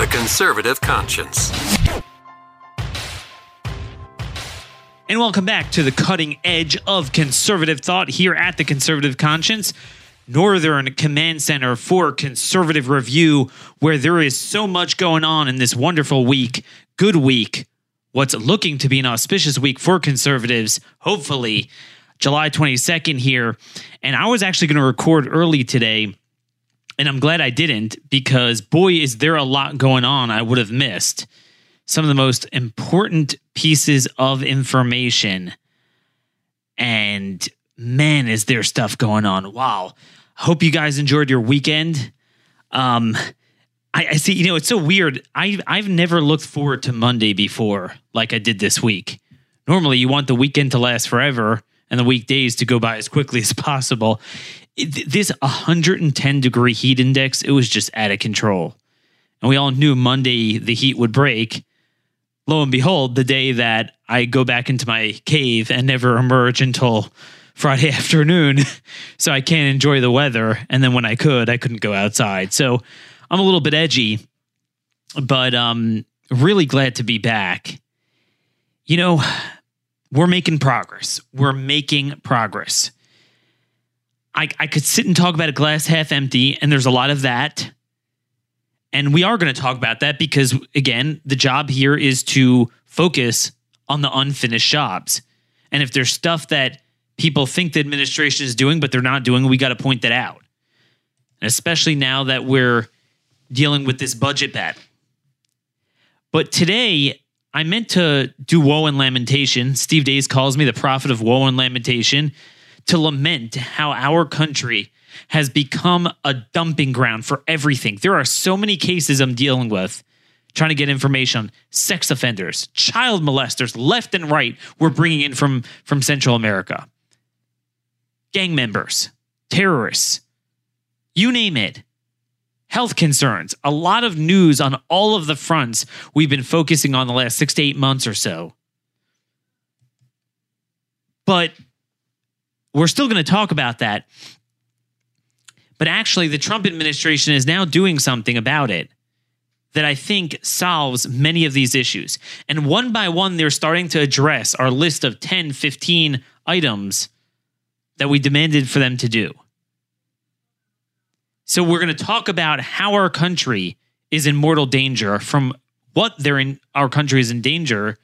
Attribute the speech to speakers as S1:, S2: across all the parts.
S1: The Conservative Conscience.
S2: And welcome back to the cutting edge of conservative thought here at the Conservative Conscience, Northern Command Center for Conservative Review, where there is so much going on in this wonderful week, good week, what's looking to be an auspicious week for conservatives, hopefully. July 22nd here. And I was actually going to record early today. And I'm glad I didn't because, boy, is there a lot going on I would have missed some of the most important pieces of information. And man, is there stuff going on. Wow. Hope you guys enjoyed your weekend. Um, I, I see, you know, it's so weird. I I've never looked forward to Monday before like I did this week. Normally you want the weekend to last forever and the weekdays to go by as quickly as possible. This 110 degree heat index, it was just out of control. And we all knew Monday the heat would break lo and behold, the day that I go back into my cave and never emerge until Friday afternoon, so I can't enjoy the weather. And then when I could, I couldn't go outside. So I'm a little bit edgy, but um, really glad to be back. You know, we're making progress. We're making progress. I, I could sit and talk about a glass half empty, and there's a lot of that. And we are going to talk about that because, again, the job here is to focus on the unfinished jobs. And if there's stuff that people think the administration is doing, but they're not doing, we got to point that out. And especially now that we're dealing with this budget battle. But today, I meant to do woe and lamentation. Steve Deace calls me the prophet of woe and lamentation to lament how our country has become a dumping ground for everything. There are so many cases I'm dealing with trying to get information on sex offenders, child molesters, left and right. We're bringing in from from Central America, gang members, terrorists, you name it. Health concerns, a lot of news on all of the fronts we've been focusing on the last six to eight months or so. But we're still going to talk about that but actually, the Trump administration is now doing something about it that I think solves many of these issues. And one by one, they're starting to address our list of 10, 15 items that we demanded for them to do. So we're going to talk about how our country is in mortal danger from what they're in our country is in danger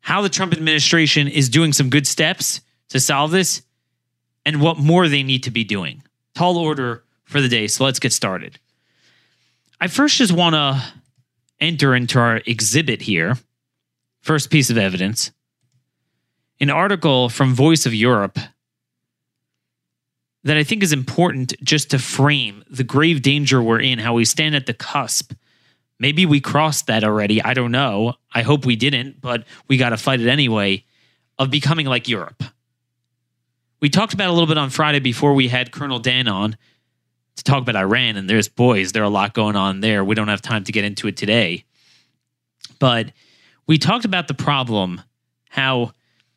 S2: how the Trump administration is doing some good steps to solve this and what more they need to be doing. Tall order for the day. So let's get started. I first just want to enter into our exhibit here. First piece of evidence an article from Voice of Europe that I think is important just to frame the grave danger we're in, how we stand at the cusp. Maybe we crossed that already. I don't know. I hope we didn't, but we got to fight it anyway of becoming like Europe we talked about a little bit on Friday before we had Colonel Dan on to talk about Iran, and there's boys, there are a lot going on there. We don't have time to get into it today. But we talked about the problem, how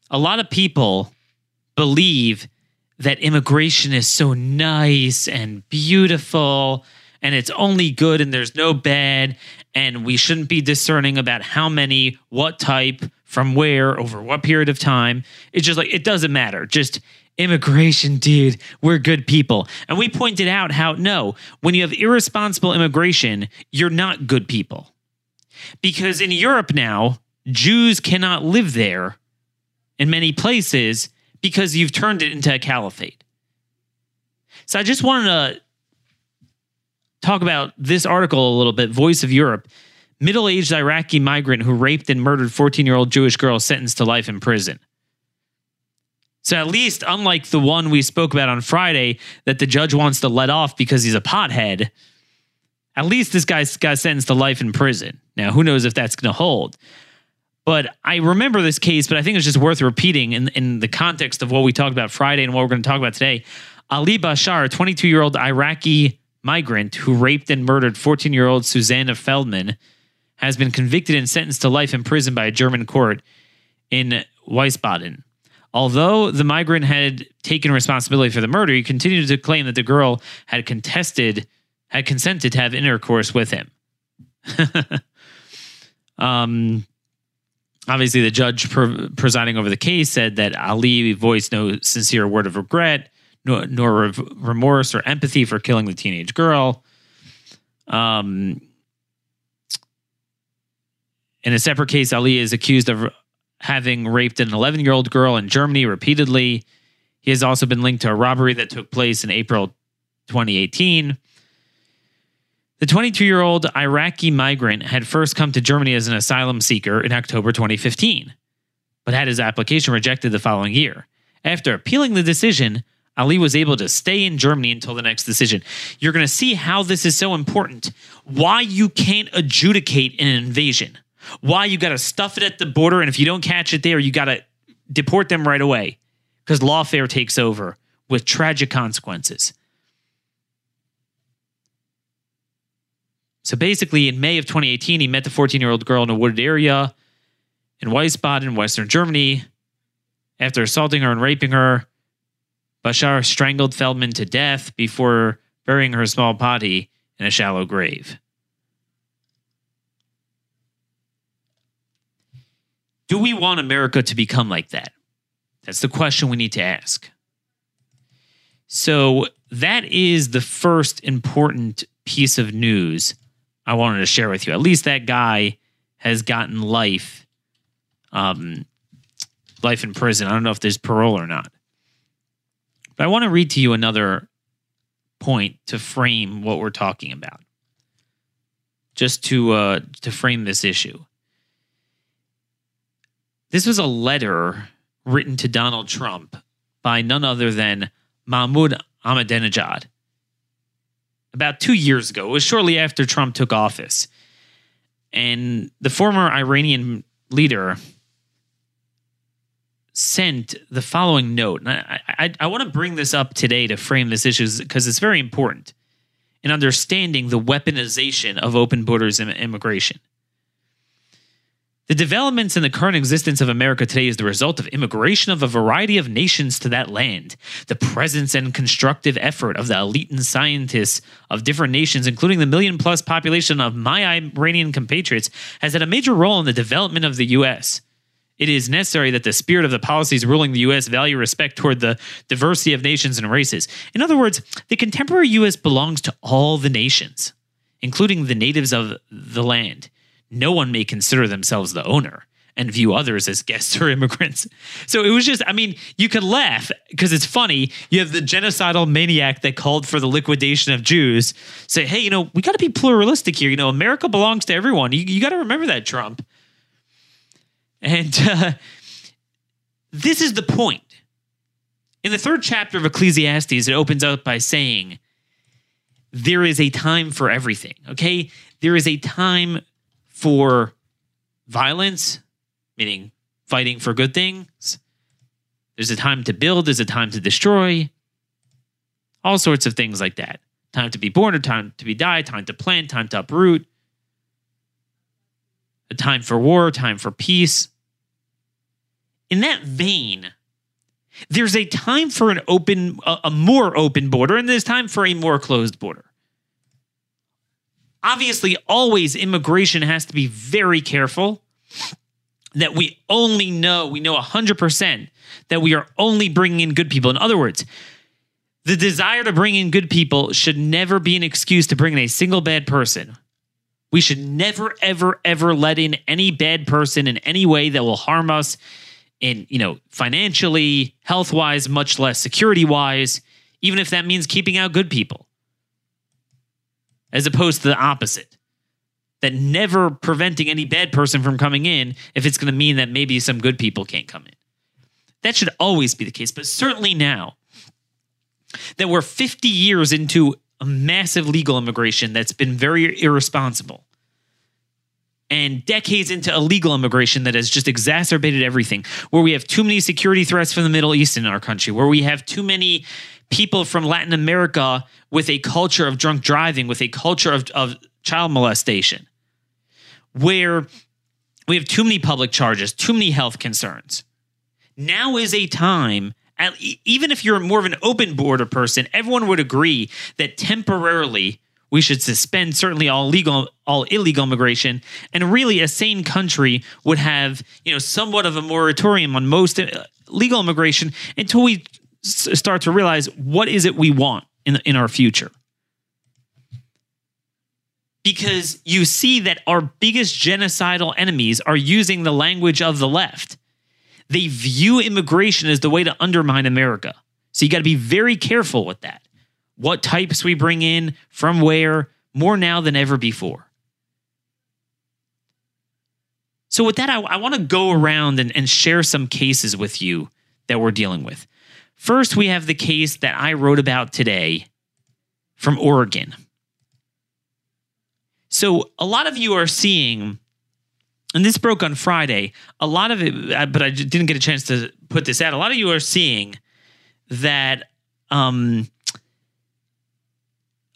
S2: a lot of people believe that immigration is so nice and beautiful and it's only good and there's no bad and we shouldn't be discerning about how many what type from where over what period of time it's just like it doesn't matter just immigration, dude, we're good people. And we pointed out how no, when you have irresponsible immigration, you're not good people. Because in Europe now, Jews cannot live there in many places because you've turned it into a caliphate. So I just wanted to talk about this article a little bit Voice of Europe. Middle aged Iraqi migrant who raped and murdered 14 year old Jewish girl sentenced to life in prison. So at least, unlike the one we spoke about on Friday, that the judge wants to let off because he's a pothead, At least this guy's got sentenced to life in prison. Now, who knows if that's going to hold? But I remember this case, but I think it's just worth repeating in, in the context of what we talked about Friday and what we're going to talk about today. Ali Bashar, a 22 year old Iraqi migrant who raped and murdered 14 year old Susanna Feldman, has been convicted and sentenced to life in prison by a German court in Wiesbaden. Although the migrant had taken responsibility for the murder, he continued to claim that the girl had contested, had consented to have intercourse with him. um, obviously, the judge pre- presiding over the case said that Ali voiced no sincere word of regret, nor, nor remorse or empathy for killing the teenage girl. Um, in a separate case, Ali is accused of having raped an 11 year old girl in Germany repeatedly. He has also been linked to a robbery that took place in April 2018. The 22 year old Iraqi migrant had first come to Germany as an asylum seeker in October 2015, but had his application rejected the following year. After appealing the decision, Ali was able to stay in Germany until the next decision. You're going to see how this is so important. Why you can't adjudicate an invasion. Why you got to stuff it at the border, and if you don't catch it there, you got to deport them right away because lawfare takes over with tragic consequences. So basically, in May of 2018, he met the 14 year old girl in a wooded area in Wiesbaden, Western Germany. After assaulting her and raping her, Bashar strangled Feldman to death before burying her small body in a shallow grave. Do we want America to become like that? That's the question we need to ask. So, that is the first important piece of news I wanted to share with you. At least that guy has gotten life um life in prison. I don't know if there's parole or not. But I want to read to you another point to frame what we're talking about. Just to uh to frame this issue. This was a letter written to Donald Trump by none other than Mahmoud Ahmadinejad about two years ago. It was shortly after Trump took office. And the former Iranian leader sent the following note. And I, I, I want to bring this up today to frame this issue because it's very important in understanding the weaponization of open borders and immigration. The developments in the current existence of America today is the result of immigration of a variety of nations to that land. The presence and constructive effort of the elite and scientists of different nations, including the million plus population of my Iranian compatriots, has had a major role in the development of the U.S. It is necessary that the spirit of the policies ruling the U.S. value respect toward the diversity of nations and races. In other words, the contemporary U.S. belongs to all the nations, including the natives of the land no one may consider themselves the owner and view others as guests or immigrants. So it was just, I mean, you could laugh because it's funny. You have the genocidal maniac that called for the liquidation of Jews say, hey, you know, we got to be pluralistic here. You know, America belongs to everyone. You, you got to remember that, Trump. And uh, this is the point. In the third chapter of Ecclesiastes, it opens up by saying, there is a time for everything, okay? There is a time for violence, meaning fighting for good things. There's a time to build, there's a time to destroy, all sorts of things like that. Time to be born, or time to be died, time to plant, time to uproot, a time for war, time for peace. In that vein, there's a time for an open, a, a more open border, and there's time for a more closed border obviously, always immigration has to be very careful that we only know, we know 100% that we are only bringing in good people. In other words, the desire to bring in good people should never be an excuse to bring in a single bad person. We should never, ever, ever let in any bad person in any way that will harm us in, you know, financially, health wise, much less security wise, even if that means keeping out good people as opposed to the opposite. That never preventing any bad person from coming in if it's going to mean that maybe some good people can't come in. That should always be the case, but certainly now that we're 50 years into a massive legal immigration that's been very irresponsible. And decades into illegal immigration that has just exacerbated everything, where we have too many security threats from the Middle East in our country, where we have too many people from Latin America with a culture of drunk driving, with a culture of, of child molestation, where we have too many public charges, too many health concerns. Now is a time even if you're more of an open border person, everyone would agree that temporarily we should suspend certainly all legal all illegal immigration and really a sane country would have you know somewhat of a moratorium on most uh, legal immigration until we s- start to realize what is it we want in in our future because you see that our biggest genocidal enemies are using the language of the left they view immigration as the way to undermine America. So you got to be very careful with that. What types we bring in, from where, more now than ever before. So, with that, I, I want to go around and, and share some cases with you that we're dealing with. First, we have the case that I wrote about today from Oregon. So, a lot of you are seeing and this broke on Friday. A lot of it, uh, but I didn't get a chance to put this out. A lot of you are seeing that um,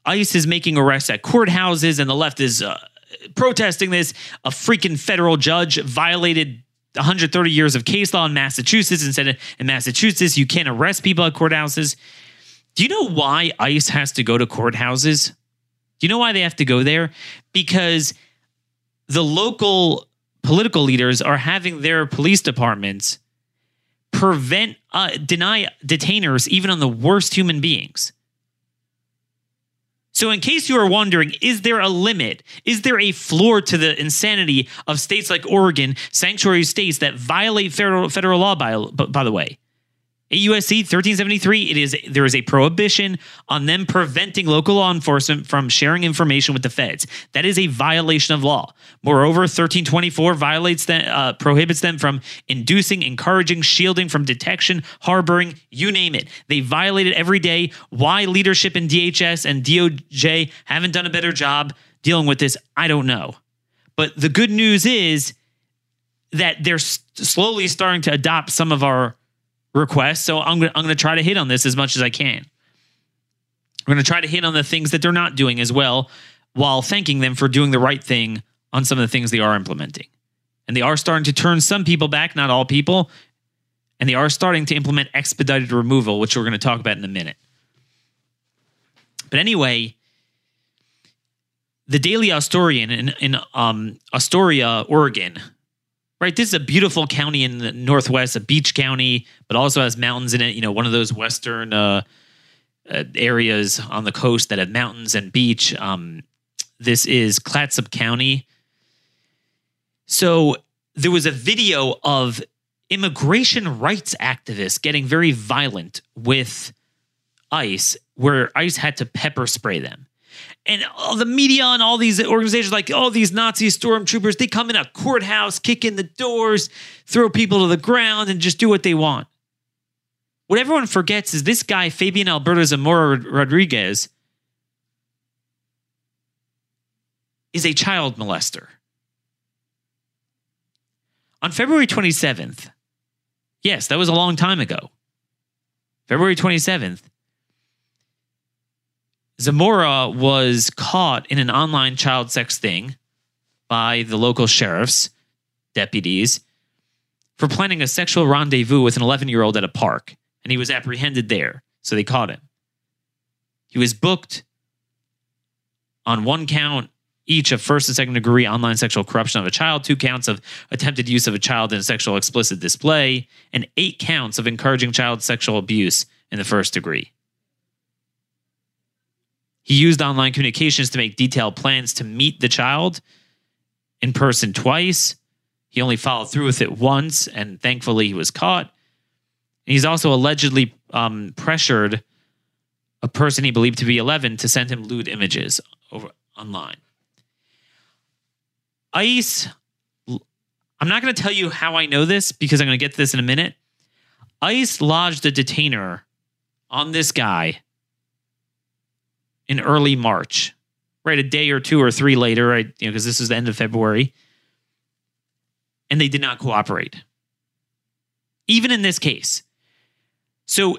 S2: ICE is making arrests at courthouses, and the left is uh, protesting this. A freaking federal judge violated 130 years of case law in Massachusetts and said in Massachusetts you can't arrest people at courthouses. Do you know why ICE has to go to courthouses? Do you know why they have to go there? Because the local political leaders are having their police departments prevent uh, deny detainers even on the worst human beings so in case you are wondering is there a limit? Is there a floor to the insanity of states like oregon sanctuary states that violate federal federal law by, by the way 8 USC 1373, it is there is a prohibition on them preventing local law enforcement from sharing information with the feds. That is a violation of law. Moreover, 1324 violates them, uh, prohibits them from inducing, encouraging, shielding from detection, harboring, you name it. They violate it every day. Why leadership in DHS and DOJ haven't done a better job dealing with this, I don't know. But the good news is that they're slowly starting to adopt some of our requests. So I'm I'm going to try to hit on this as much as I can. I'm going to try to hit on the things that they're not doing as well while thanking them for doing the right thing on some of the things they are implementing. And they are starting to turn some people back, not all people. And they are starting to implement expedited removal, which we're going to talk about in a minute. But anyway, the Daily Astorian in, in um, Astoria, Oregon, right? This is a beautiful county in the Northwest, a beach county, but also has mountains in it. You know, one of those Western uh, uh, areas on the coast that have mountains and beach. Um, this is Clatsop County. So there was a video of immigration rights activists getting very violent with ICE, where ICE had to pepper spray them and all the media and all these organizations like oh these nazi stormtroopers they come in a courthouse kick in the doors throw people to the ground and just do what they want. What everyone forgets is this guy fabian alberto zamora rodriguez is a child molester. On february 27th yes that was a long time ago. February 27th Zamora was caught in an online child sex thing by the local sheriff's deputies for planning a sexual rendezvous with an 11 year old at a park, and he was apprehended there, so they caught him. He was booked on one count each of first and second degree online sexual corruption of a child, two counts of attempted use of a child in sexual explicit display, and eight counts of encouraging child sexual abuse in the first degree. He used online communications to make detailed plans to meet the child in person twice. He only followed through with it once, and thankfully he was caught. He's also allegedly um, pressured a person he believed to be 11 to send him lewd images over online. ICE, I'm not going to tell you how I know this because I'm going to get to this in a minute. ICE lodged a detainer on this guy in early March, right? A day or two or three later, right? You know, because this is the end of February. And they did not cooperate. Even in this case. So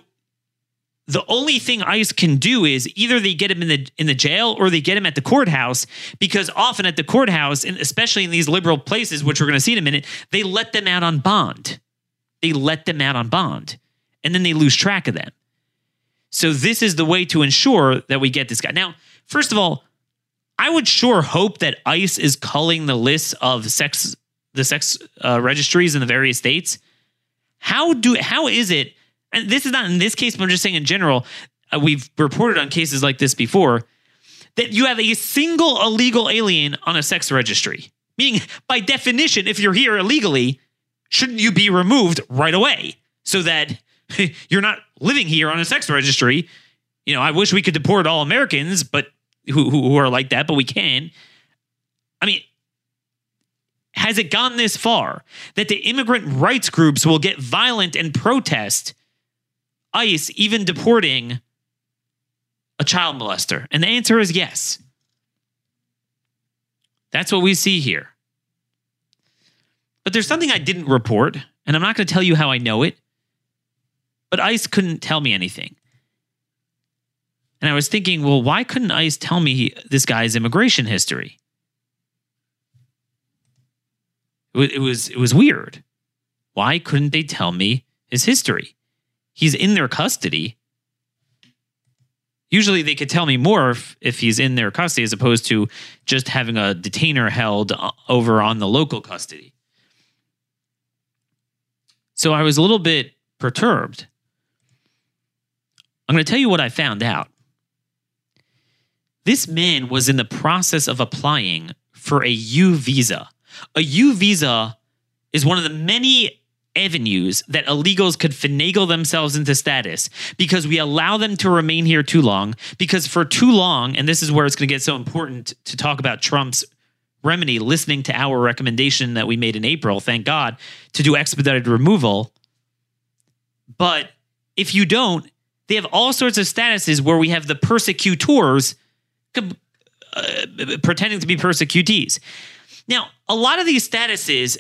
S2: the only thing ICE can do is either they get him in the in the jail or they get him at the courthouse because often at the courthouse and especially in these liberal places which we're going to see in a minute they let them out on bond they let them out on bond and then they lose track of them so this is the way to ensure that we get this guy now first of all I would sure hope that ICE is culling the lists of sex the sex uh, registries in the various states how do how is it and this is not in this case, but I'm just saying in general, uh, we've reported on cases like this before, that you have a single illegal alien on a sex registry. Meaning, by definition, if you're here illegally, shouldn't you be removed right away so that you're not living here on a sex registry? You know, I wish we could deport all Americans, but who, who, are like that, but we can. I mean, has it gone this far that the immigrant rights groups will get violent and protest ICE even deporting a child molester? And the answer is yes. That's what we see here. But there's something I didn't report, and I'm not going to tell you how I know it, but ICE couldn't tell me anything. And I was thinking, well, why couldn't ICE tell me this guy's immigration history? It was, it was weird. Why couldn't they tell me his history? he's in their custody. Usually they could tell me more if, if he's in their custody as opposed to just having a detainer held uh, over on the local custody. So I was a little bit perturbed. I'm going to tell you what I found out. This man was in the process of applying for a U visa. A U visa is one of the many avenues that illegals could finagle themselves into status because we allow them to remain here too long. Because for too long, and this is where it's going to get so important to talk about Trump's remedy, listening to our recommendation that we made in April, thank God, to do expedited removal. But if you don't, they have all sorts of statuses where we have the persecutors uh, pretending to be persecutees. Now, a lot of these statuses,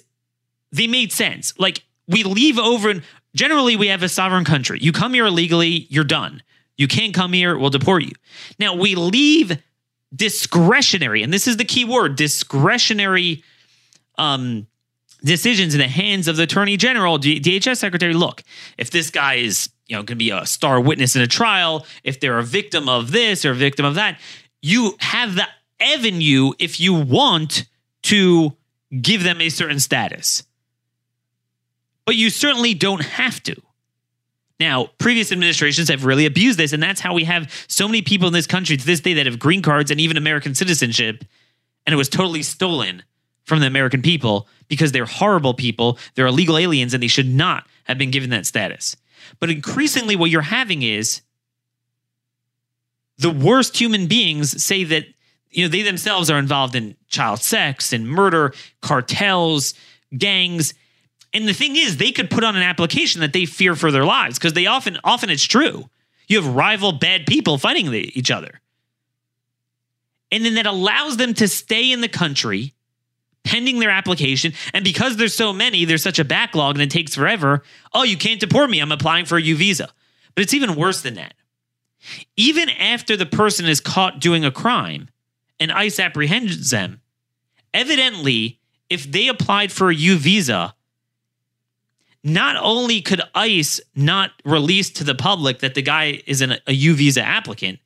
S2: they made sense. Like we leave over and generally we have a sovereign country. You come here illegally, you're done. You can't come here, we'll deport you. Now we leave discretionary, and this is the key word, discretionary um, decisions in the hands of the attorney general, DHS secretary. Look, if this guy is you know going to be a star witness in a trial, if they're a victim of this or a victim of that, you have the avenue if you want to give them a certain status but you certainly don't have to. Now, previous administrations have really abused this, and that's how we have so many people in this country to this day that have green cards and even American citizenship, and it was totally stolen from the American people because they're horrible people, they're illegal aliens, and they should not have been given that status. But increasingly, what you're having is the worst human beings say that you know they themselves are involved in child sex and murder, cartels, gangs, and the thing is, they could put on an application that they fear for their lives because they often, often it's true. You have rival bad people fighting the, each other. And then that allows them to stay in the country pending their application. And because there's so many, there's such a backlog and it takes forever. Oh, you can't deport me. I'm applying for a U visa. But it's even worse than that. Even after the person is caught doing a crime and ICE apprehends them, evidently, if they applied for a U visa, not only could ICE not release to the public that the guy is an, a U visa applicant,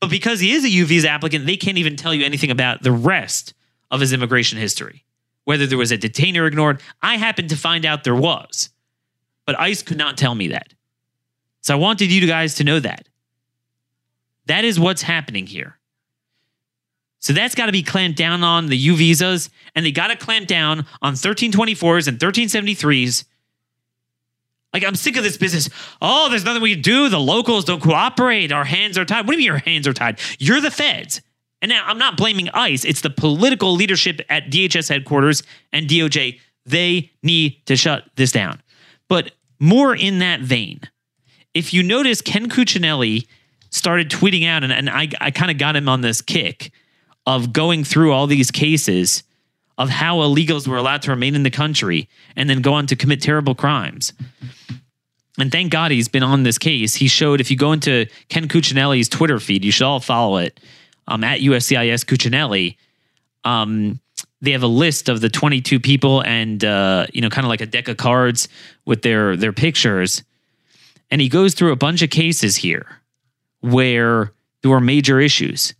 S2: but because he is a U visa applicant, they can't even tell you anything about the rest of his immigration history. Whether there was a detainer ignored, I happened to find out there was, but ICE could not tell me that. So I wanted you guys to know that. That is what's happening here. So that's got to be clamped down on the U visas, and they got to clamp down on 1324s and 1373s like, I'm sick of this business. Oh, there's nothing we can do. The locals don't cooperate. Our hands are tied. What do you mean your hands are tied? You're the feds. And now I'm not blaming ICE, it's the political leadership at DHS headquarters and DOJ. They need to shut this down. But more in that vein, if you notice, Ken Cuccinelli started tweeting out, and, and I, I kind of got him on this kick of going through all these cases of how illegals were allowed to remain in the country and then go on to commit terrible crimes. And thank God he's been on this case. He showed, if you go into Ken Cuccinelli's Twitter feed, you should all follow it um, at USCIS Cuccinelli. Um, they have a list of the 22 people and, uh, you know, kind of like a deck of cards with their, their pictures. And he goes through a bunch of cases here where there were major issues.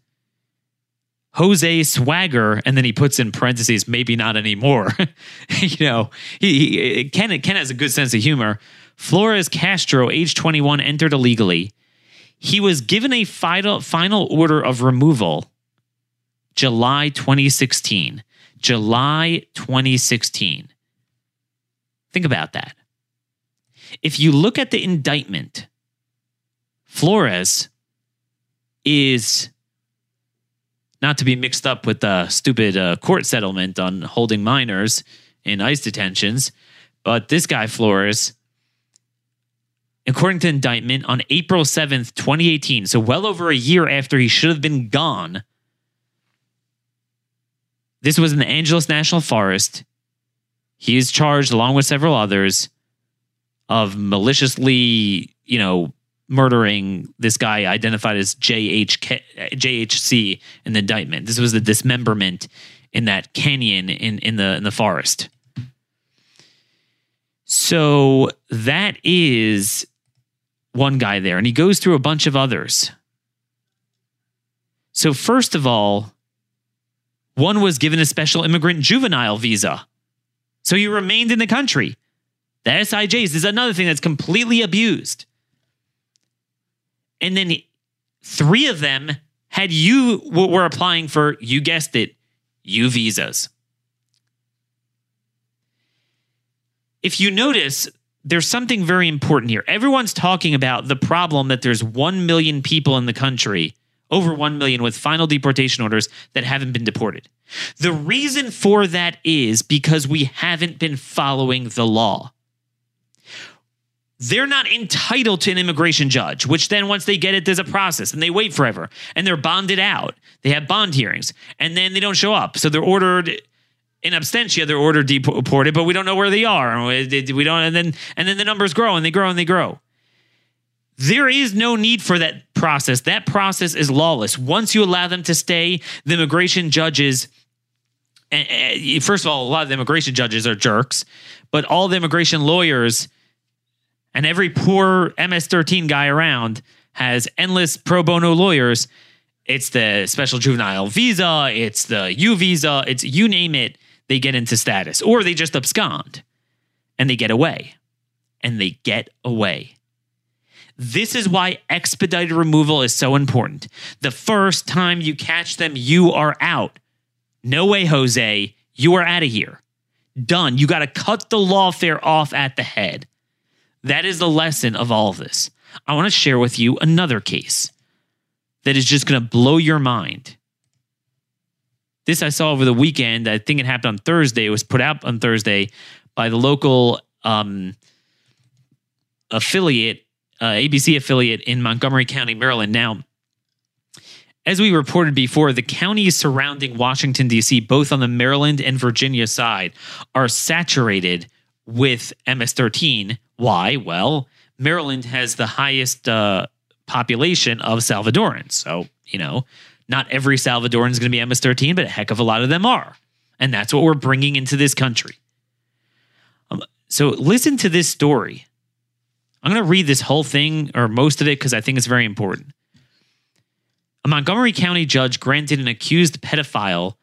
S2: Jose Swagger, and then he puts in parentheses, maybe not anymore. you know, he, he Ken, Ken has a good sense of humor. Flores Castro, age 21, entered illegally. He was given a final, final order of removal July 2016. July 2016. Think about that. If you look at the indictment, Flores is not to be mixed up with the stupid uh, court settlement on holding minors in ICE detentions. But this guy, Flores, according to indictment, on April 7th, 2018, so well over a year after he should have been gone, this was in the Angeles National Forest. He is charged, along with several others, of maliciously, you know, murdering this guy identified as JHK, JHC in the indictment. This was the dismemberment in that canyon in, in the in the forest. So that is one guy there, and he goes through a bunch of others. So first of all, one was given a special immigrant juvenile visa. So he remained in the country. The SIJs is another thing that's completely abused. And then three of them had you were applying for, you guessed it, U visas. If you notice, there's something very important here. Everyone's talking about the problem that there's 1 million people in the country, over 1 million with final deportation orders that haven't been deported. The reason for that is because we haven't been following the law they're not entitled to an immigration judge, which then once they get it, there's a process and they wait forever and they're bonded out. They have bond hearings and then they don't show up. So they're ordered in absentia, they're ordered deported, but we don't know where they are. We don't, and then, and then the numbers grow and they grow and they grow. There is no need for that process. That process is lawless. Once you allow them to stay, the immigration judges, eh, eh, first of all, a lot of the immigration judges are jerks, but all the immigration lawyers, and every poor MS 13 guy around has endless pro bono lawyers. It's the special juvenile visa, it's the U visa, it's you name it, they get into status, or they just abscond and they get away. And they get away. This is why expedited removal is so important. The first time you catch them, you are out. No way, Jose. You are out of here. Done. You got to cut the lawfare off at the head. That is the lesson of all of this. I want to share with you another case that is just going to blow your mind. This I saw over the weekend. I think it happened on Thursday. It was put out on Thursday by the local um, affiliate, uh, ABC affiliate in Montgomery County, Maryland. Now, as we reported before, the counties surrounding Washington, D.C., both on the Maryland and Virginia side, are saturated with MS 13 why? Well, Maryland has the highest uh, population of Salvadorans. So, you know, not every Salvadoran is going to be MS 13, but a heck of a lot of them are. And that's what we're bringing into this country. Um, so, listen to this story. I'm going to read this whole thing or most of it because I think it's very important. A Montgomery County judge granted an accused pedophile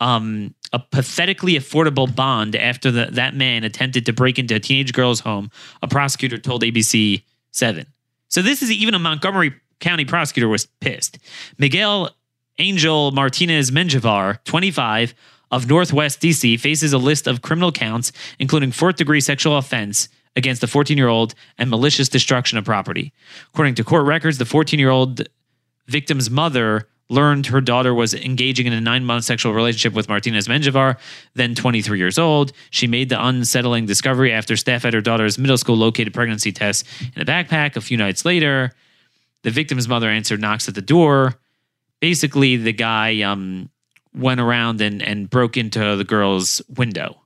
S2: um, a pathetically affordable bond after the, that man attempted to break into a teenage girl's home, a prosecutor told ABC 7. So this is even a Montgomery County prosecutor was pissed. Miguel Angel Martinez Menjivar, 25, of Northwest DC, faces a list of criminal counts, including fourth degree sexual offense against the 14 year old and malicious destruction of property. According to court records, the 14 year old victim's mother learned her daughter was engaging in a nine month sexual relationship with Martinez Menjivar, then 23 years old. She made the unsettling discovery after staff at her daughter's middle school located pregnancy tests in a backpack a few nights later. The victim's mother answered knocks at the door. Basically, the guy um, went around and, and broke into the girl's window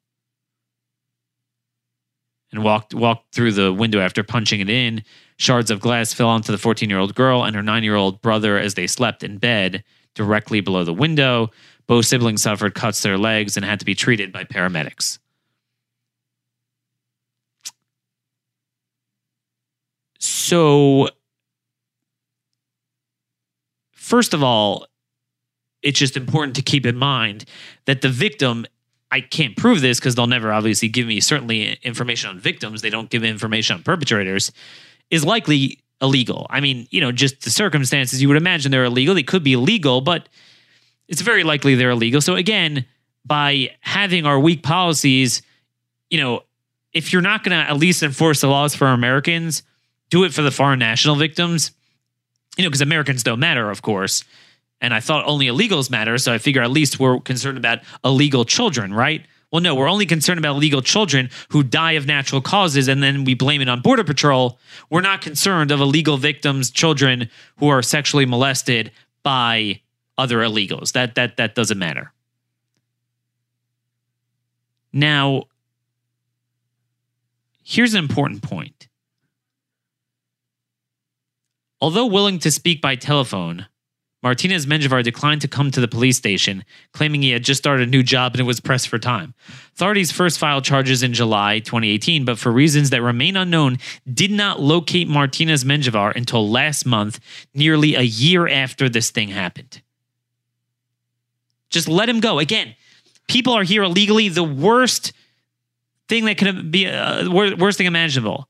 S2: and walked walked through the window after punching it in. Shards of glass fell onto the 14 year old girl and her nine year old brother as they slept in bed directly below the window. Both siblings suffered cuts to their legs and had to be treated by paramedics. So, first of all, it's just important to keep in mind that the victim I can't prove this because they'll never obviously give me certainly information on victims. They don't give information on perpetrators. Is likely illegal. I mean, you know, just the circumstances you would imagine they're illegal. They could be illegal, but it's very likely they're illegal. So again, by having our weak policies, you know, if you're not going to at least enforce the laws for Americans, do it for the foreign national victims. You know, because Americans don't matter, of course. And I thought only illegals matter. So I figure at least we're concerned about illegal children, right? Well, no, we're only concerned about illegal children who die of natural causes and then we blame it on Border Patrol. We're not concerned of illegal victims, children who are sexually molested by other illegals. That that that doesn't matter. Now, here's an important point. Although willing to speak by telephone, Martinez Menjivar declined to come to the police station, claiming he had just started a new job and it was pressed for time. Authorities first filed charges in July 2018, but for reasons that remain unknown, did not locate Martinez Menjivar until last month, nearly a year after this thing happened. Just let him go. Again, people are here illegally. The worst thing that could be, uh, worst thing imaginable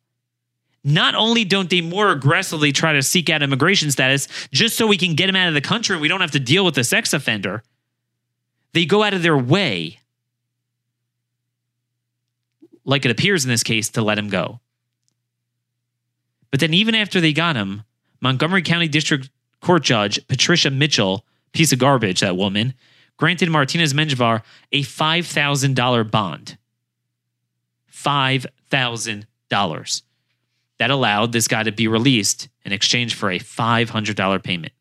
S2: not only don't they more aggressively try to seek out immigration status just so we can get him out of the country and we don't have to deal with the sex offender, they go out of their way, like it appears in this case, to let him go. But then, even after they got him, Montgomery County District Court Judge Patricia Mitchell, piece of garbage, that woman, granted Martinez Menjivar a $5,000 bond. $5,000 that allowed this guy to be released in exchange for a $500 payment.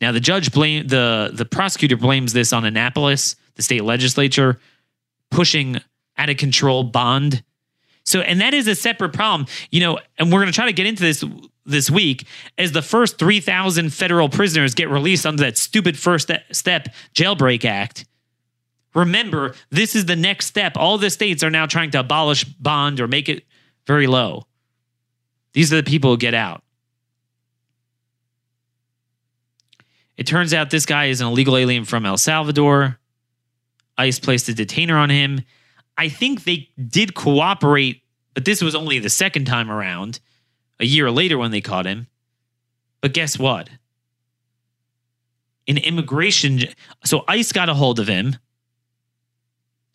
S2: Now the judge blame the the prosecutor blames this on Annapolis, the state legislature pushing out of control bond. So and that is a separate problem, you know, and we're going to try to get into this this week as the first 3000 federal prisoners get released under that stupid first step jailbreak act Remember, this is the next step. All the states are now trying to abolish bond or make it very low. These are the people who get out. It turns out this guy is an illegal alien from El Salvador. ICE placed a detainer on him. I think they did cooperate, but this was only the second time around, a year later when they caught him. But guess what? In immigration, so ICE got a hold of him.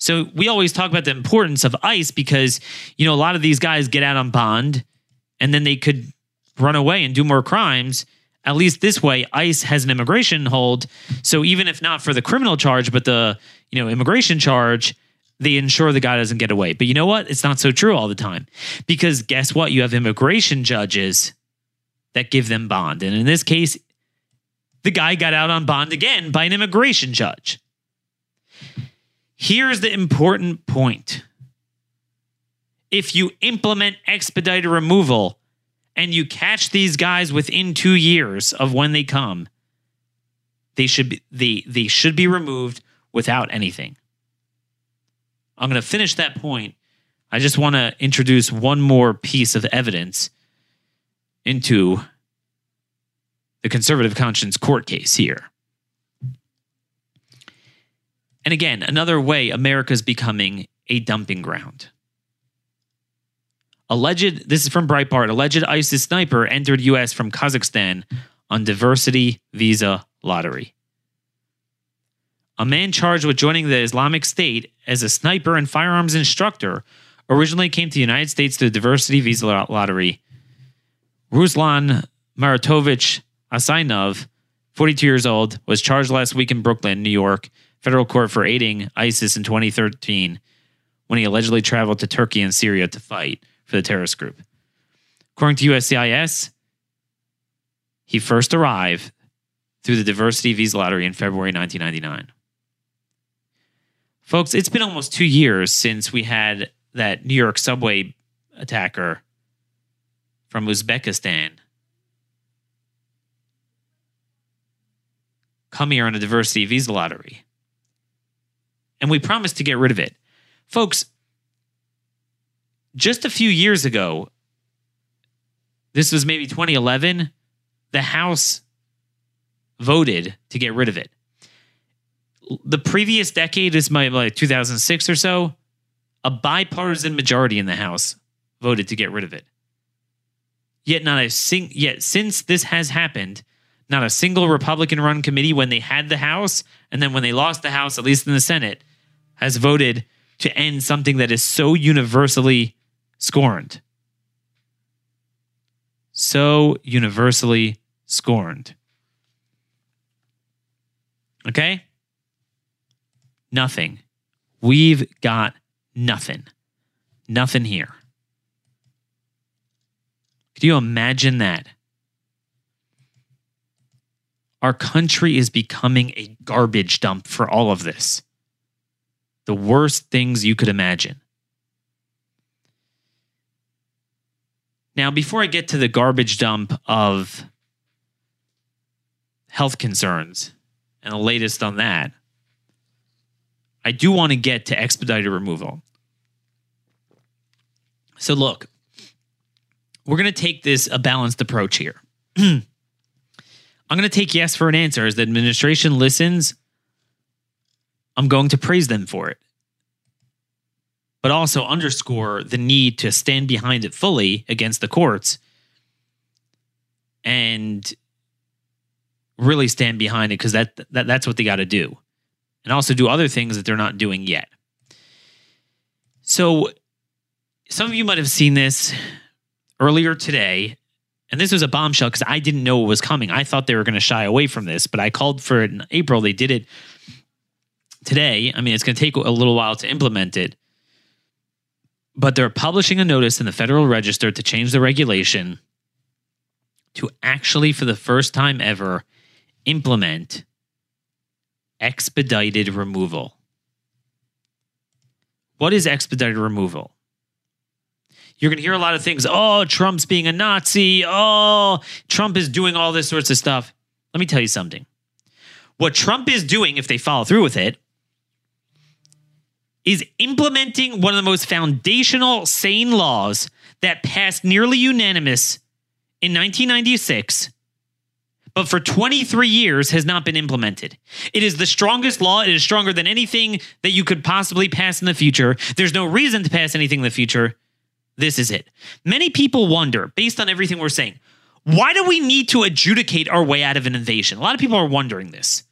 S2: So we always talk about the importance of ICE because, you know, a lot of these guys get out on bond and then they could run away and do more crimes. At least this way, ICE has an immigration hold. So even if not for the criminal charge, but the, you know, immigration charge, they ensure the guy doesn't get away. But you know what? It's not so true all the time. Because guess what? You have immigration judges that give them bond. And in this case, the guy got out on bond again by an immigration judge. Here's the important point. If you implement expedited removal and you catch these guys within 2 years of when they come, they should be they, they should be removed without anything. I'm going to finish that point. I just want to introduce one more piece of evidence into the conservative conscience court case here. And again, another way America's becoming a dumping ground. Alleged, this is from Breitbart, alleged ISIS sniper entered US from Kazakhstan on diversity visa lottery. A man charged with joining the Islamic State as a sniper and firearms instructor originally came to the United States through the diversity visa lottery. Ruslan Maratovich Asainov, 42 years old, was charged last week in Brooklyn, New York, federal court for aiding ISIS in 2013 when he allegedly traveled to Turkey and Syria to fight for the terrorist group. According to USCIS, he first arrived through the diversity visa lottery in February 1999. Folks, it's been almost two years since we had that New York subway attacker from Uzbekistan come here on a diversity visa lottery. And we promised to get rid of it. Folks, just a few years ago, this was maybe 2011, the House voted to get rid of it. The previous decade is my like 2006 or so, a bipartisan majority in the House voted to get rid of it. Yet not a sing yet since this has happened, not a single Republican run committee when they had the House and then when they lost the House, at least in the Senate, has voted to end something that is so universally scorned. So universally scorned. Okay? Nothing. We've got nothing. Nothing here. Could you imagine that? Our country is becoming a garbage dump for all of this. The worst things you could imagine. Now, before I get to the garbage dump of health concerns and the latest on that, I do want to get to expedited removal. So, look, we're going to take this a balanced approach here. I'm going to take yes for an answer. As the administration listens, I'm going to praise them for it, but also underscore the need to stand behind it fully against the courts and really stand behind it because that, that that's what they got to do, and also do other things that they're not doing yet. So, some of you might have seen this earlier today, and this was a bombshell because I didn't know it was coming. I thought they were going to shy away from this, but I called for it in April. They did it today. I mean, it's going to take a little while to implement it, but they're publishing a notice in the Federal Register to change the regulation to actually, for the first time ever, implement expedited removal. What is expedited removal? You're going to hear a lot of things. Oh, Trump's being a Nazi. Oh, Trump is doing all this sorts of stuff. Let me tell you something. What Trump is doing, if they follow through with it, is implementing one of the most foundational sane laws that passed nearly unanimous in 1996 but for 23 years has not been implemented. It is the strongest law. It is stronger than anything that you could possibly pass in the future. There's no reason to pass anything in the future. This is it. Many people wonder, based on everything we're saying, why do we need to adjudicate our way out of an invasion? A lot of people are wondering this.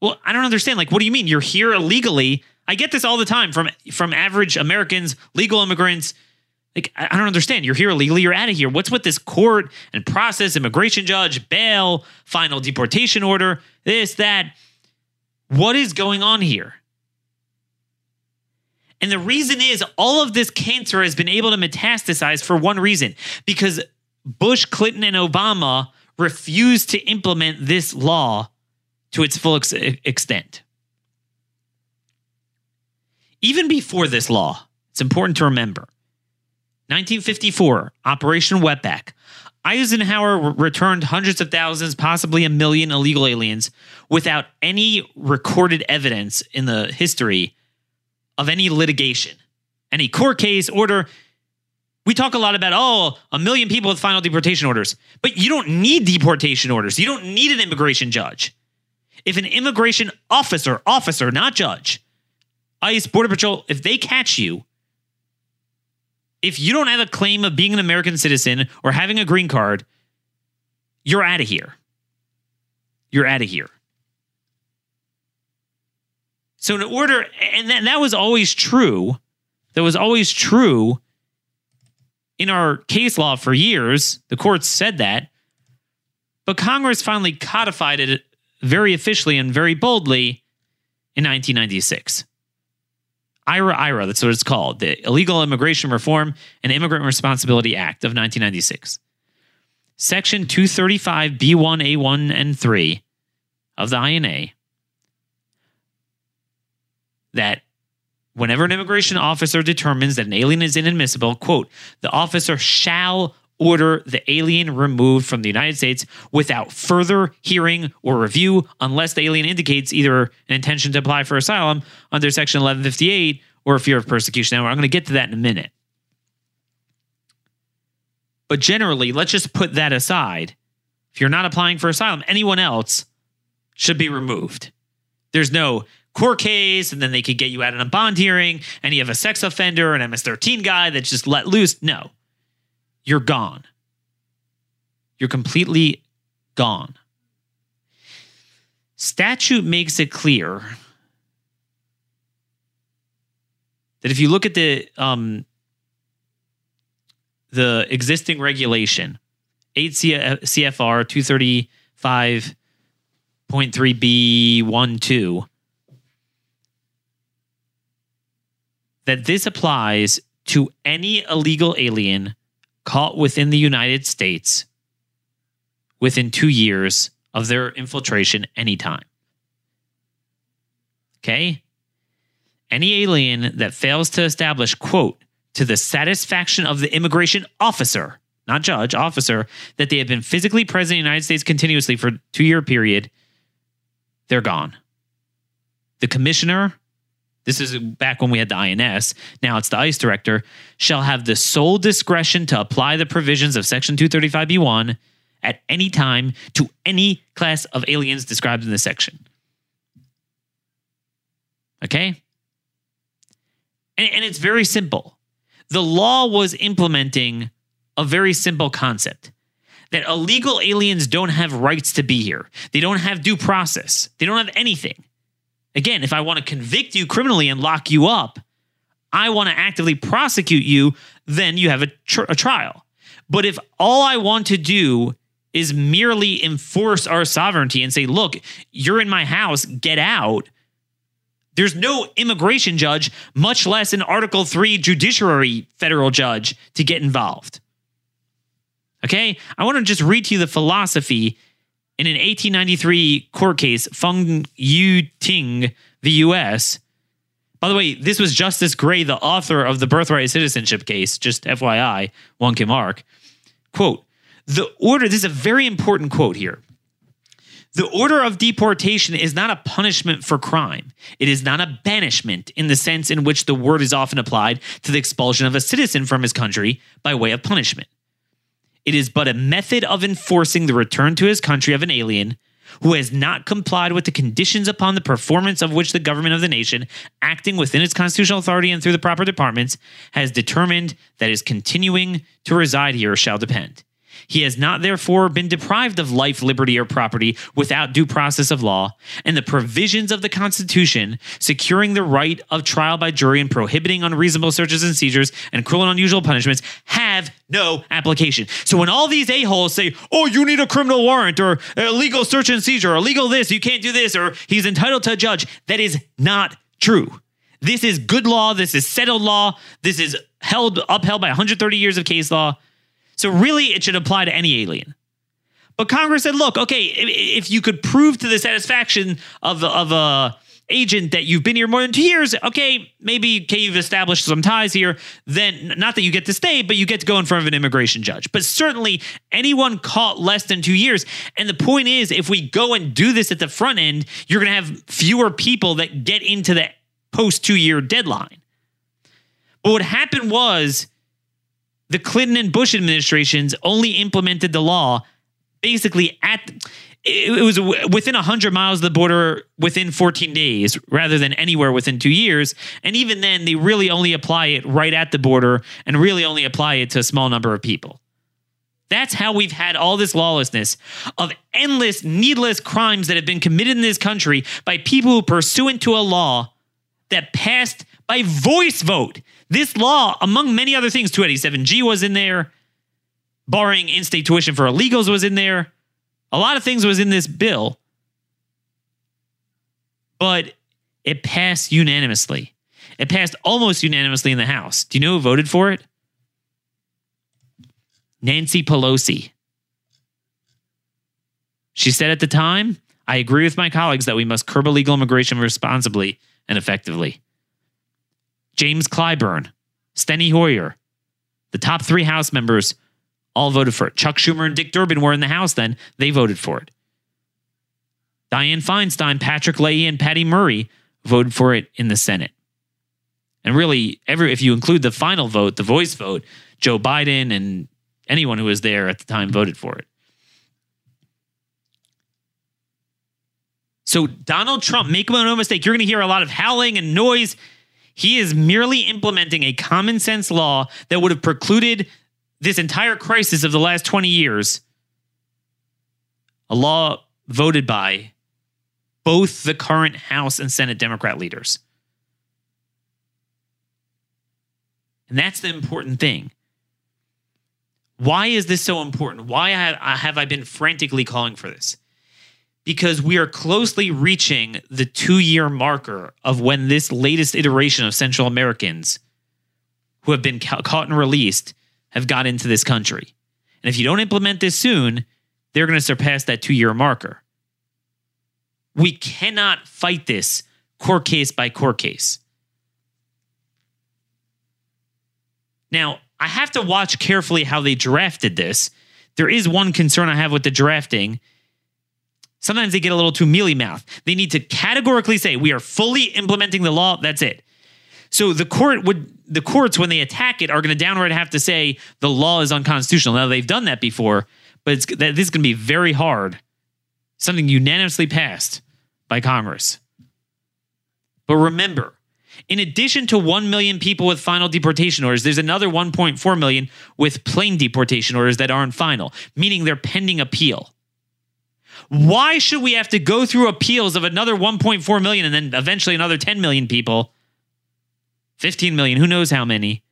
S2: Well, I don't understand. Like, what do you mean? You're here illegally. I get this all the time from from average Americans, legal immigrants. Like, I don't understand. You're here illegally. You're out of here. What's with this court and process, immigration judge, bail, final deportation order, this, that? What is going on here? And the reason is all of this cancer has been able to metastasize for one reason because Bush, Clinton, and Obama refused to implement this law to its full ex- extent. Even before this law, it's important to remember 1954, Operation Wetback. Eisenhower returned hundreds of thousands, possibly a million illegal aliens without any recorded evidence in the history of any litigation, any court case, order. We talk a lot about, oh, a million people with final deportation orders, but you don't need deportation orders. You don't need an immigration judge. If an immigration officer, officer, not judge, ICE, Border Patrol, if they catch you, if you don't have a claim of being an American citizen or having a green card, you're out of here. You're out of here. So, in order, and that, that was always true, that was always true in our case law for years. The courts said that. But Congress finally codified it very officially and very boldly in 1996. IRA IRA, that's what it's called, the Illegal Immigration Reform and Immigrant Responsibility Act of 1996. Section 235B1A1 and 3 of the INA that whenever an immigration officer determines that an alien is inadmissible, quote, the officer shall order the alien removed from the United States without further hearing or review unless the alien indicates either an intention to apply for asylum under Section 1158 or fear of persecution. Now, I'm going to get to that in a minute. But generally, let's just put that aside. If you're not applying for asylum, anyone else should be removed. There's no court case, and then they could get you out in a bond hearing, and you have a sex offender, an MS 13 guy that's just let loose. No, you're gone. You're completely gone. Statute makes it clear that if you look at the um, the existing regulation, 8 CFR 235.3B12, that this applies to any illegal alien caught within the United States within two years of their infiltration anytime. Okay? Any alien that fails to establish, quote, to the satisfaction of the immigration officer, not judge, officer, that they have been physically present in the United States continuously for two year period, they're gone. The commissioner this is back when we had the INS. Now it's the ICE director, shall have the sole discretion to apply the provisions of Section 235B1 at any time to any class of aliens described in this section. Okay? And, and it's very simple. The law was implementing a very simple concept that illegal aliens don't have rights to be here, they don't have due process, they don't have anything. Again, if I want to convict you criminally and lock you up, I want to actively prosecute you, then you have a, tr- a trial. But if all I want to do is merely enforce our sovereignty and say, look, you're in my house, get out. There's no immigration judge, much less an Article 3 judiciary federal judge to get involved. Okay? I want to just read to you the philosophy in an 1893 court case, Fong Yue Ting v. U.S. By the way, this was Justice Gray, the author of the birthright citizenship case, just FYI, Wong Kim Ark. Quote, the order, this is a very important quote here. The order of deportation is not a punishment for crime. It is not a banishment in the sense in which the word is often applied to the expulsion of a citizen from his country by way of punishment. It is but a method of enforcing the return to his country of an alien who has not complied with the conditions upon the performance of which the government of the nation, acting within its constitutional authority and through the proper departments, has determined that his continuing to reside here shall depend. He has not therefore been deprived of life, liberty, or property without due process of law, and the provisions of the Constitution securing the right of trial by jury and prohibiting unreasonable searches and seizures and cruel and unusual punishments have no application. So when all these a-holes say, oh, you need a criminal warrant or a legal search and seizure or legal this, you can't do this, or he's entitled to a judge, that is not true. This is good law. This is settled law. This is held upheld by 130 years of case law. So really, it should apply to any alien. But Congress said, look, okay, if you could prove to the satisfaction of, of a agent that you've been here more than two years, okay, maybe okay, you've established some ties here, then not that you get to stay, but you get to go in front of an immigration judge. But certainly anyone caught less than two years. And the point is, if we go and do this at the front end, you're going to have fewer people that get into the post two year deadline. But what happened was the Clinton and Bush administrations only implemented the law basically at it was within 100 miles of the border within 14 days rather than anywhere within two years. And even then, they really only apply it right at the border and really only apply it to a small number of people. That's how we've had all this lawlessness of endless, needless crimes that have been committed in this country by people who, pursuant to a law that passed by voice vote, this law, among many other things, 287G was in there, barring in state tuition for illegals was in there. A lot of things was in this bill, but it passed unanimously. It passed almost unanimously in the House. Do you know who voted for it? Nancy Pelosi. She said at the time, I agree with my colleagues that we must curb illegal immigration responsibly and effectively. James Clyburn, Steny Hoyer, the top three House members all voted for it. Chuck Schumer and Dick Durbin were in the House then. They voted for it. Dianne Feinstein, Patrick Leahy, and Patty Murray voted for it in the Senate. And really, every if you include the final vote, the voice vote, Joe Biden and anyone who was there at the time voted for it. So Donald Trump, make no mistake, you're going to hear a lot of howling and noise. He is merely implementing a common sense law that would have precluded this entire crisis of the last 20 years. A law voted by both the current House and Senate Democrat leaders. And that's the important thing. Why is this so important? Why have I been frantically calling for this? Because we are closely reaching the two year marker of when this latest iteration of Central Americans who have been ca- caught and released have got into this country. And if you don't implement this soon, they're going to surpass that two year marker. We cannot fight this court case by court case. Now, I have to watch carefully how they drafted this. There is one concern I have with the drafting. Sometimes they get a little too mealy mouth. They need to categorically say, we are fully implementing the law. That's it. So the court would the courts when they attack it are going to downright have to say the law is unconstitutional. Now they've done that before, but it's this is going to be very hard. Something unanimously passed by Congress. But remember, in addition to 1 million people with final deportation orders, there's another 1.4 million with plain deportation orders that aren't final, meaning they're pending appeal. Why should we have to go through appeals of another 1.4 million and then eventually another 10 million people? 15 million, who knows how many?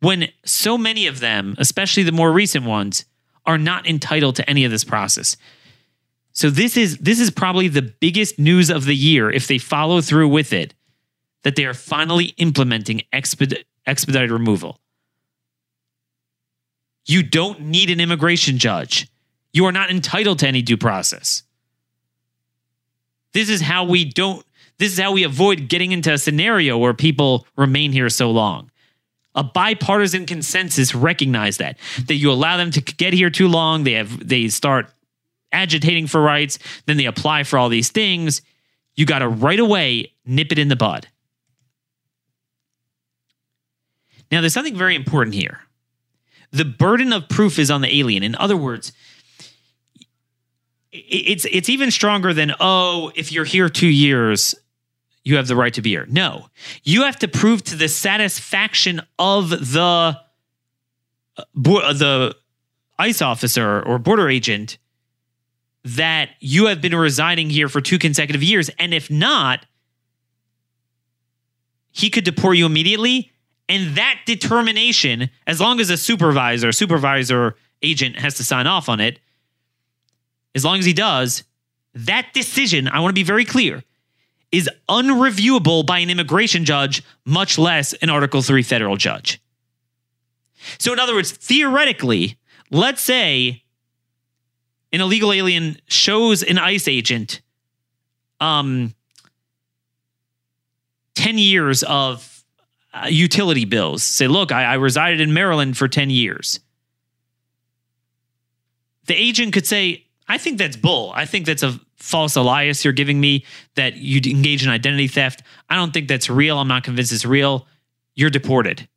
S2: When so many of them, especially the more recent ones, are not entitled to any of this process. So this is this is probably the biggest news of the year if they follow through with it that they are finally implementing exped- expedited removal. You don't need an immigration judge. You are not entitled to any due process. This is how we don't this is how we avoid getting into a scenario where people remain here so long. A bipartisan consensus recognize that that you allow them to get here too long, they have they start agitating for rights, then they apply for all these things. You got to right away nip it in the bud. Now, there's something very important here. The burden of proof is on the alien. In other words, it's it's even stronger than oh, if you're here two years, you have the right to be here. No, you have to prove to the satisfaction of the uh, the ICE officer or border agent that you have been residing here for two consecutive years, and if not, he could deport you immediately. And that determination, as long as a supervisor, supervisor agent has to sign off on it, as long as he does, that decision, I want to be very clear, is unreviewable by an immigration judge, much less an Article 3 federal judge. So, in other words, theoretically, let's say an illegal alien shows an ICE agent um, 10 years of uh, utility bills. Say, look, I, I resided in Maryland for 10 years. The agent could say, I think that's bull. I think that's a false alias you're giving me that you engage in identity theft. I don't think that's real. I'm not convinced it's real. You're deported.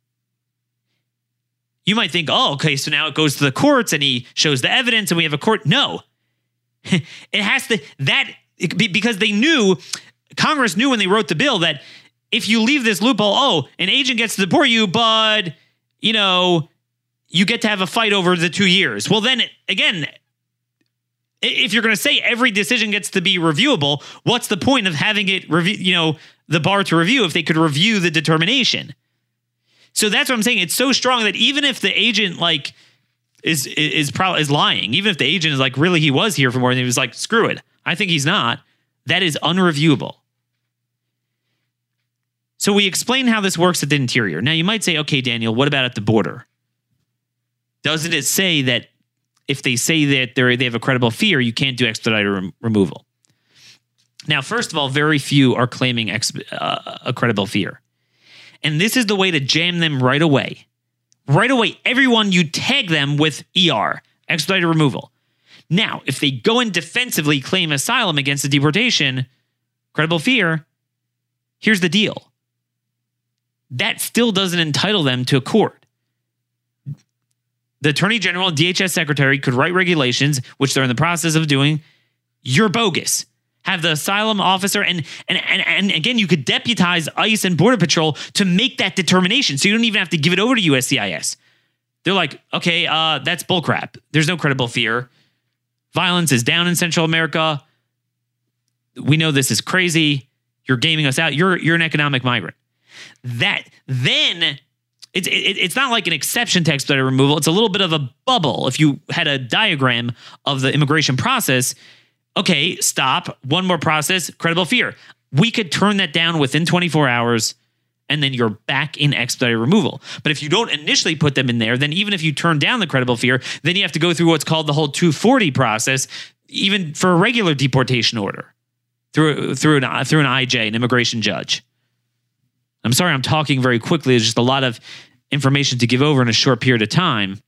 S2: You might think, oh, okay, so now it goes to the courts and he shows the evidence and we have a court. No, it has to, that, because they knew, Congress knew when they wrote the bill that if you leave this loophole, oh, an agent gets to deport you, but you know, you get to have a fight over the two years. Well, then again, if you're going to say every decision gets to be reviewable, what's the point of having it review? You know, the bar to review if they could review the determination. So that's what I'm saying. It's so strong that even if the agent like is is probably is lying, even if the agent is like really he was here for more than he was like screw it, I think he's not. That is unreviewable. So we explain how this works at the interior. Now you might say, okay, Daniel, what about at the border? Doesn't it say that if they say that they they have a credible fear, you can't do expedited rem- removal? Now, first of all, very few are claiming exp- uh, a credible fear. And this is the way to jam them right away. Right away, everyone, you tag them with ER, expedited removal. Now, if they go and defensively claim asylum against the deportation, credible fear, here's the deal. That still doesn't entitle them to a court. The Attorney General and DHS Secretary could write regulations, which they're in the process of doing. You're bogus have the asylum officer and and and, and again you could deputize ICE and Border Patrol to make that determination. So you don't even have to give it over to USCIS. They're like, okay, uh, that's bullcrap. There's no credible fear. Violence is down in Central America. We know this is crazy. You're gaming us out. You're you're an economic migrant. That then it's it, it's not like an exception to expedited removal. It's a little bit of a bubble. If you had a diagram of the immigration process, okay, stop, one more process, credible fear. We could turn that down within 24 hours and then you're back in expedited removal. But if you don't initially put them in there, then even if you turn down the credible fear, then you have to go through what's called the whole 240 process, even for a regular deportation order through through an through an IJ, an immigration judge. I'm sorry, I'm talking very quickly. There's just a lot of information to give over in a short period of time.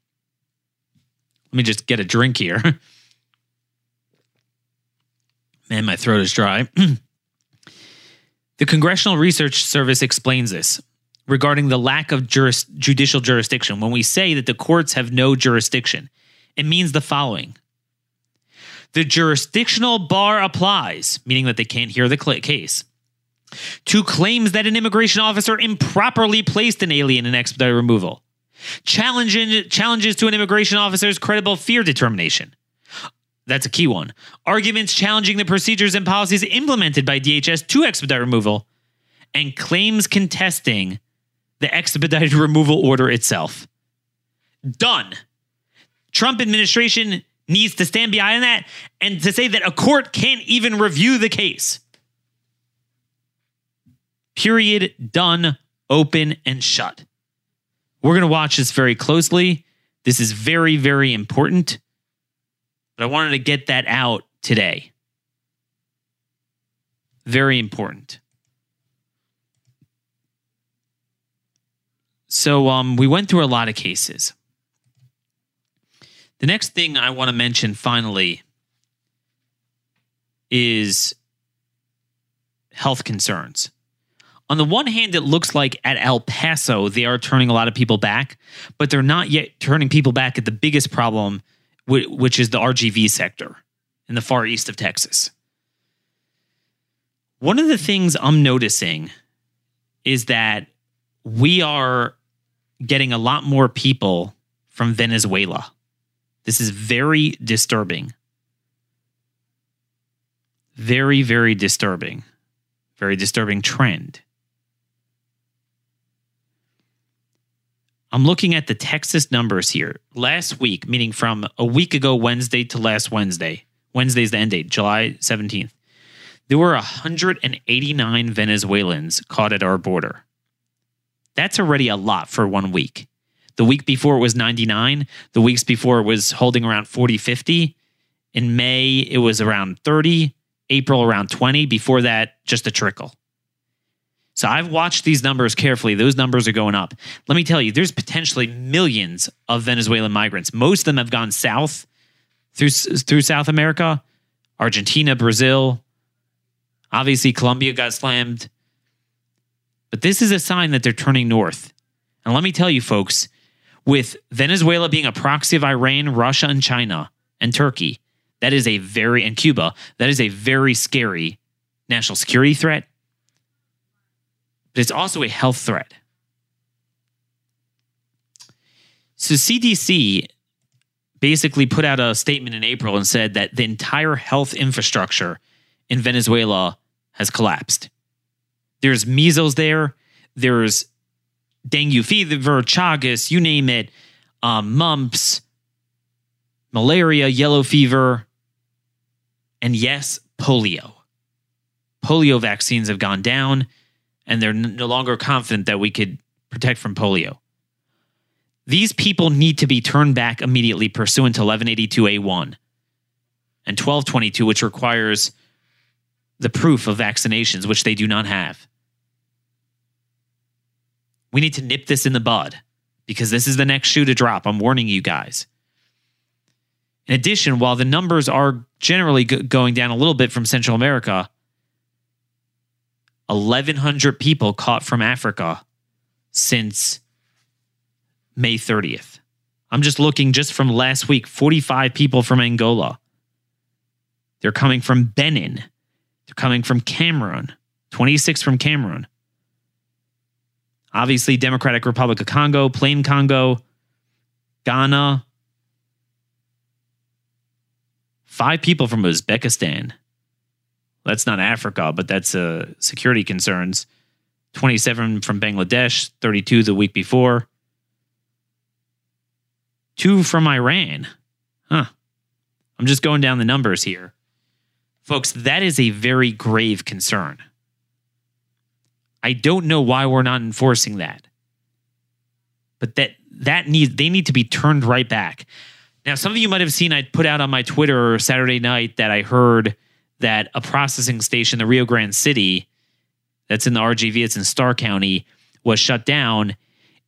S2: Let me just get a drink here. Man, my throat is dry. the Congressional Research Service explains this regarding the lack of juris, judicial jurisdiction. When we say that the courts have no jurisdiction, it means the following The jurisdictional bar applies, meaning that they can't hear the case, to claims that an immigration officer improperly placed an alien in expedited removal, challenges to an immigration officer's credible fear determination that's a key one. Arguments challenging the procedures and policies implemented by DHS to expedite removal, and claims contesting the expedited removal order itself. Done. Trump administration needs to stand behind that and to say that a court can't even review the case. Period. Done. Open and shut. We're going to watch this very closely. This is very, very important but I wanted to get that out today. Very important. So um, we went through a lot of cases. The next thing I want to mention finally is health concerns. On the one hand, it looks like at El Paso, they are turning a lot of people back, but they're not yet turning people back at the biggest problem which is the RGV sector in the far east of Texas. One of the things I'm noticing is that we are getting a lot more people from Venezuela. This is very disturbing. Very, very disturbing. Very disturbing trend. I'm looking at the Texas numbers here. Last week, meaning from a week ago, Wednesday to last Wednesday, Wednesday's the end date, July 17th, there were 189 Venezuelans caught at our border. That's already a lot for one week. The week before it was 99. The weeks before it was holding around 40, 50. In May, it was around 30. April, around 20. Before that, just a trickle. So I've watched these numbers carefully. Those numbers are going up. Let me tell you, there's potentially millions of Venezuelan migrants. Most of them have gone south through through South America, Argentina, Brazil. Obviously, Colombia got slammed. But this is a sign that they're turning north. And let me tell you, folks, with Venezuela being a proxy of Iran, Russia, and China, and Turkey, that is a very, and Cuba, that is a very scary national security threat but it's also a health threat. So CDC basically put out a statement in April and said that the entire health infrastructure in Venezuela has collapsed. There's measles there, there's dengue fever, chagas, you name it, um, mumps, malaria, yellow fever, and yes, polio. Polio vaccines have gone down and they're no longer confident that we could protect from polio. These people need to be turned back immediately pursuant to 1182A1 and 1222, which requires the proof of vaccinations, which they do not have. We need to nip this in the bud because this is the next shoe to drop. I'm warning you guys. In addition, while the numbers are generally g- going down a little bit from Central America, 1,100 people caught from Africa since May 30th. I'm just looking just from last week 45 people from Angola. They're coming from Benin. They're coming from Cameroon, 26 from Cameroon. Obviously, Democratic Republic of Congo, Plain Congo, Ghana. Five people from Uzbekistan. That's not Africa, but that's uh, security concerns. 27 from Bangladesh, 32 the week before. Two from Iran. Huh. I'm just going down the numbers here. Folks, that is a very grave concern. I don't know why we're not enforcing that. But that that needs they need to be turned right back. Now, some of you might have seen I put out on my Twitter Saturday night that I heard that a processing station, the Rio Grande City, that's in the RGV, it's in Starr County, was shut down.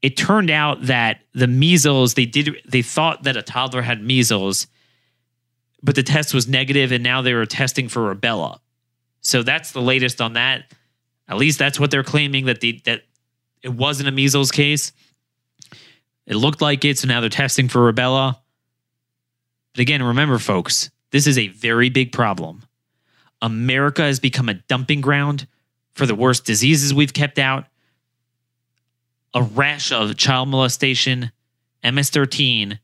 S2: It turned out that the measles, they did they thought that a toddler had measles, but the test was negative, and now they were testing for rubella. So that's the latest on that. At least that's what they're claiming that the that it wasn't a measles case. It looked like it, so now they're testing for rubella. But again, remember, folks, this is a very big problem. America has become a dumping ground for the worst diseases we've kept out, a rash of child molestation, MS 13,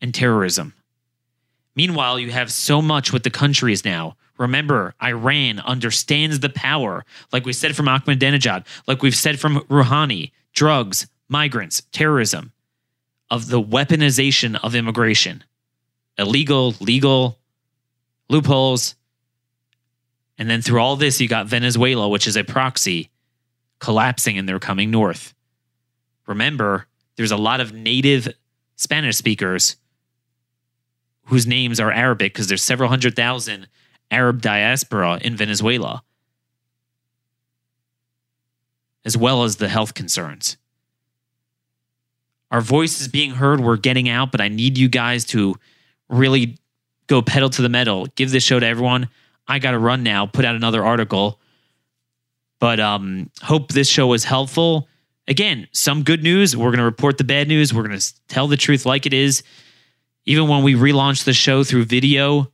S2: and terrorism. Meanwhile, you have so much with the countries now. Remember, Iran understands the power, like we said from Ahmadinejad, like we've said from Rouhani, drugs, migrants, terrorism, of the weaponization of immigration, illegal, legal, loopholes. And then through all this, you got Venezuela, which is a proxy, collapsing and they're coming north. Remember, there's a lot of native Spanish speakers whose names are Arabic because there's several hundred thousand Arab diaspora in Venezuela, as well as the health concerns. Our voice is being heard, we're getting out, but I need you guys to really go pedal to the metal. Give this show to everyone. I got to run now, put out another article. But um hope this show was helpful. Again, some good news. We're going to report the bad news. We're going to tell the truth like it is. Even when we relaunch the show through video,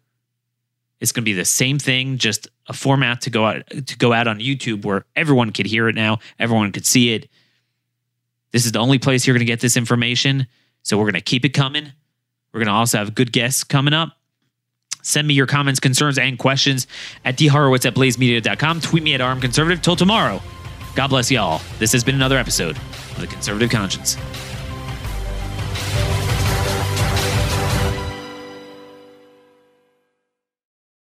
S2: it's going to be the same thing, just a format to go out to go out on YouTube where everyone could hear it now, everyone could see it. This is the only place you're going to get this information, so we're going to keep it coming. We're going to also have good guests coming up. Send me your comments, concerns, and questions at dhorowitz at blazemedia.com. Tweet me at armconservative. Till tomorrow, God bless y'all. This has been another episode of The Conservative Conscience.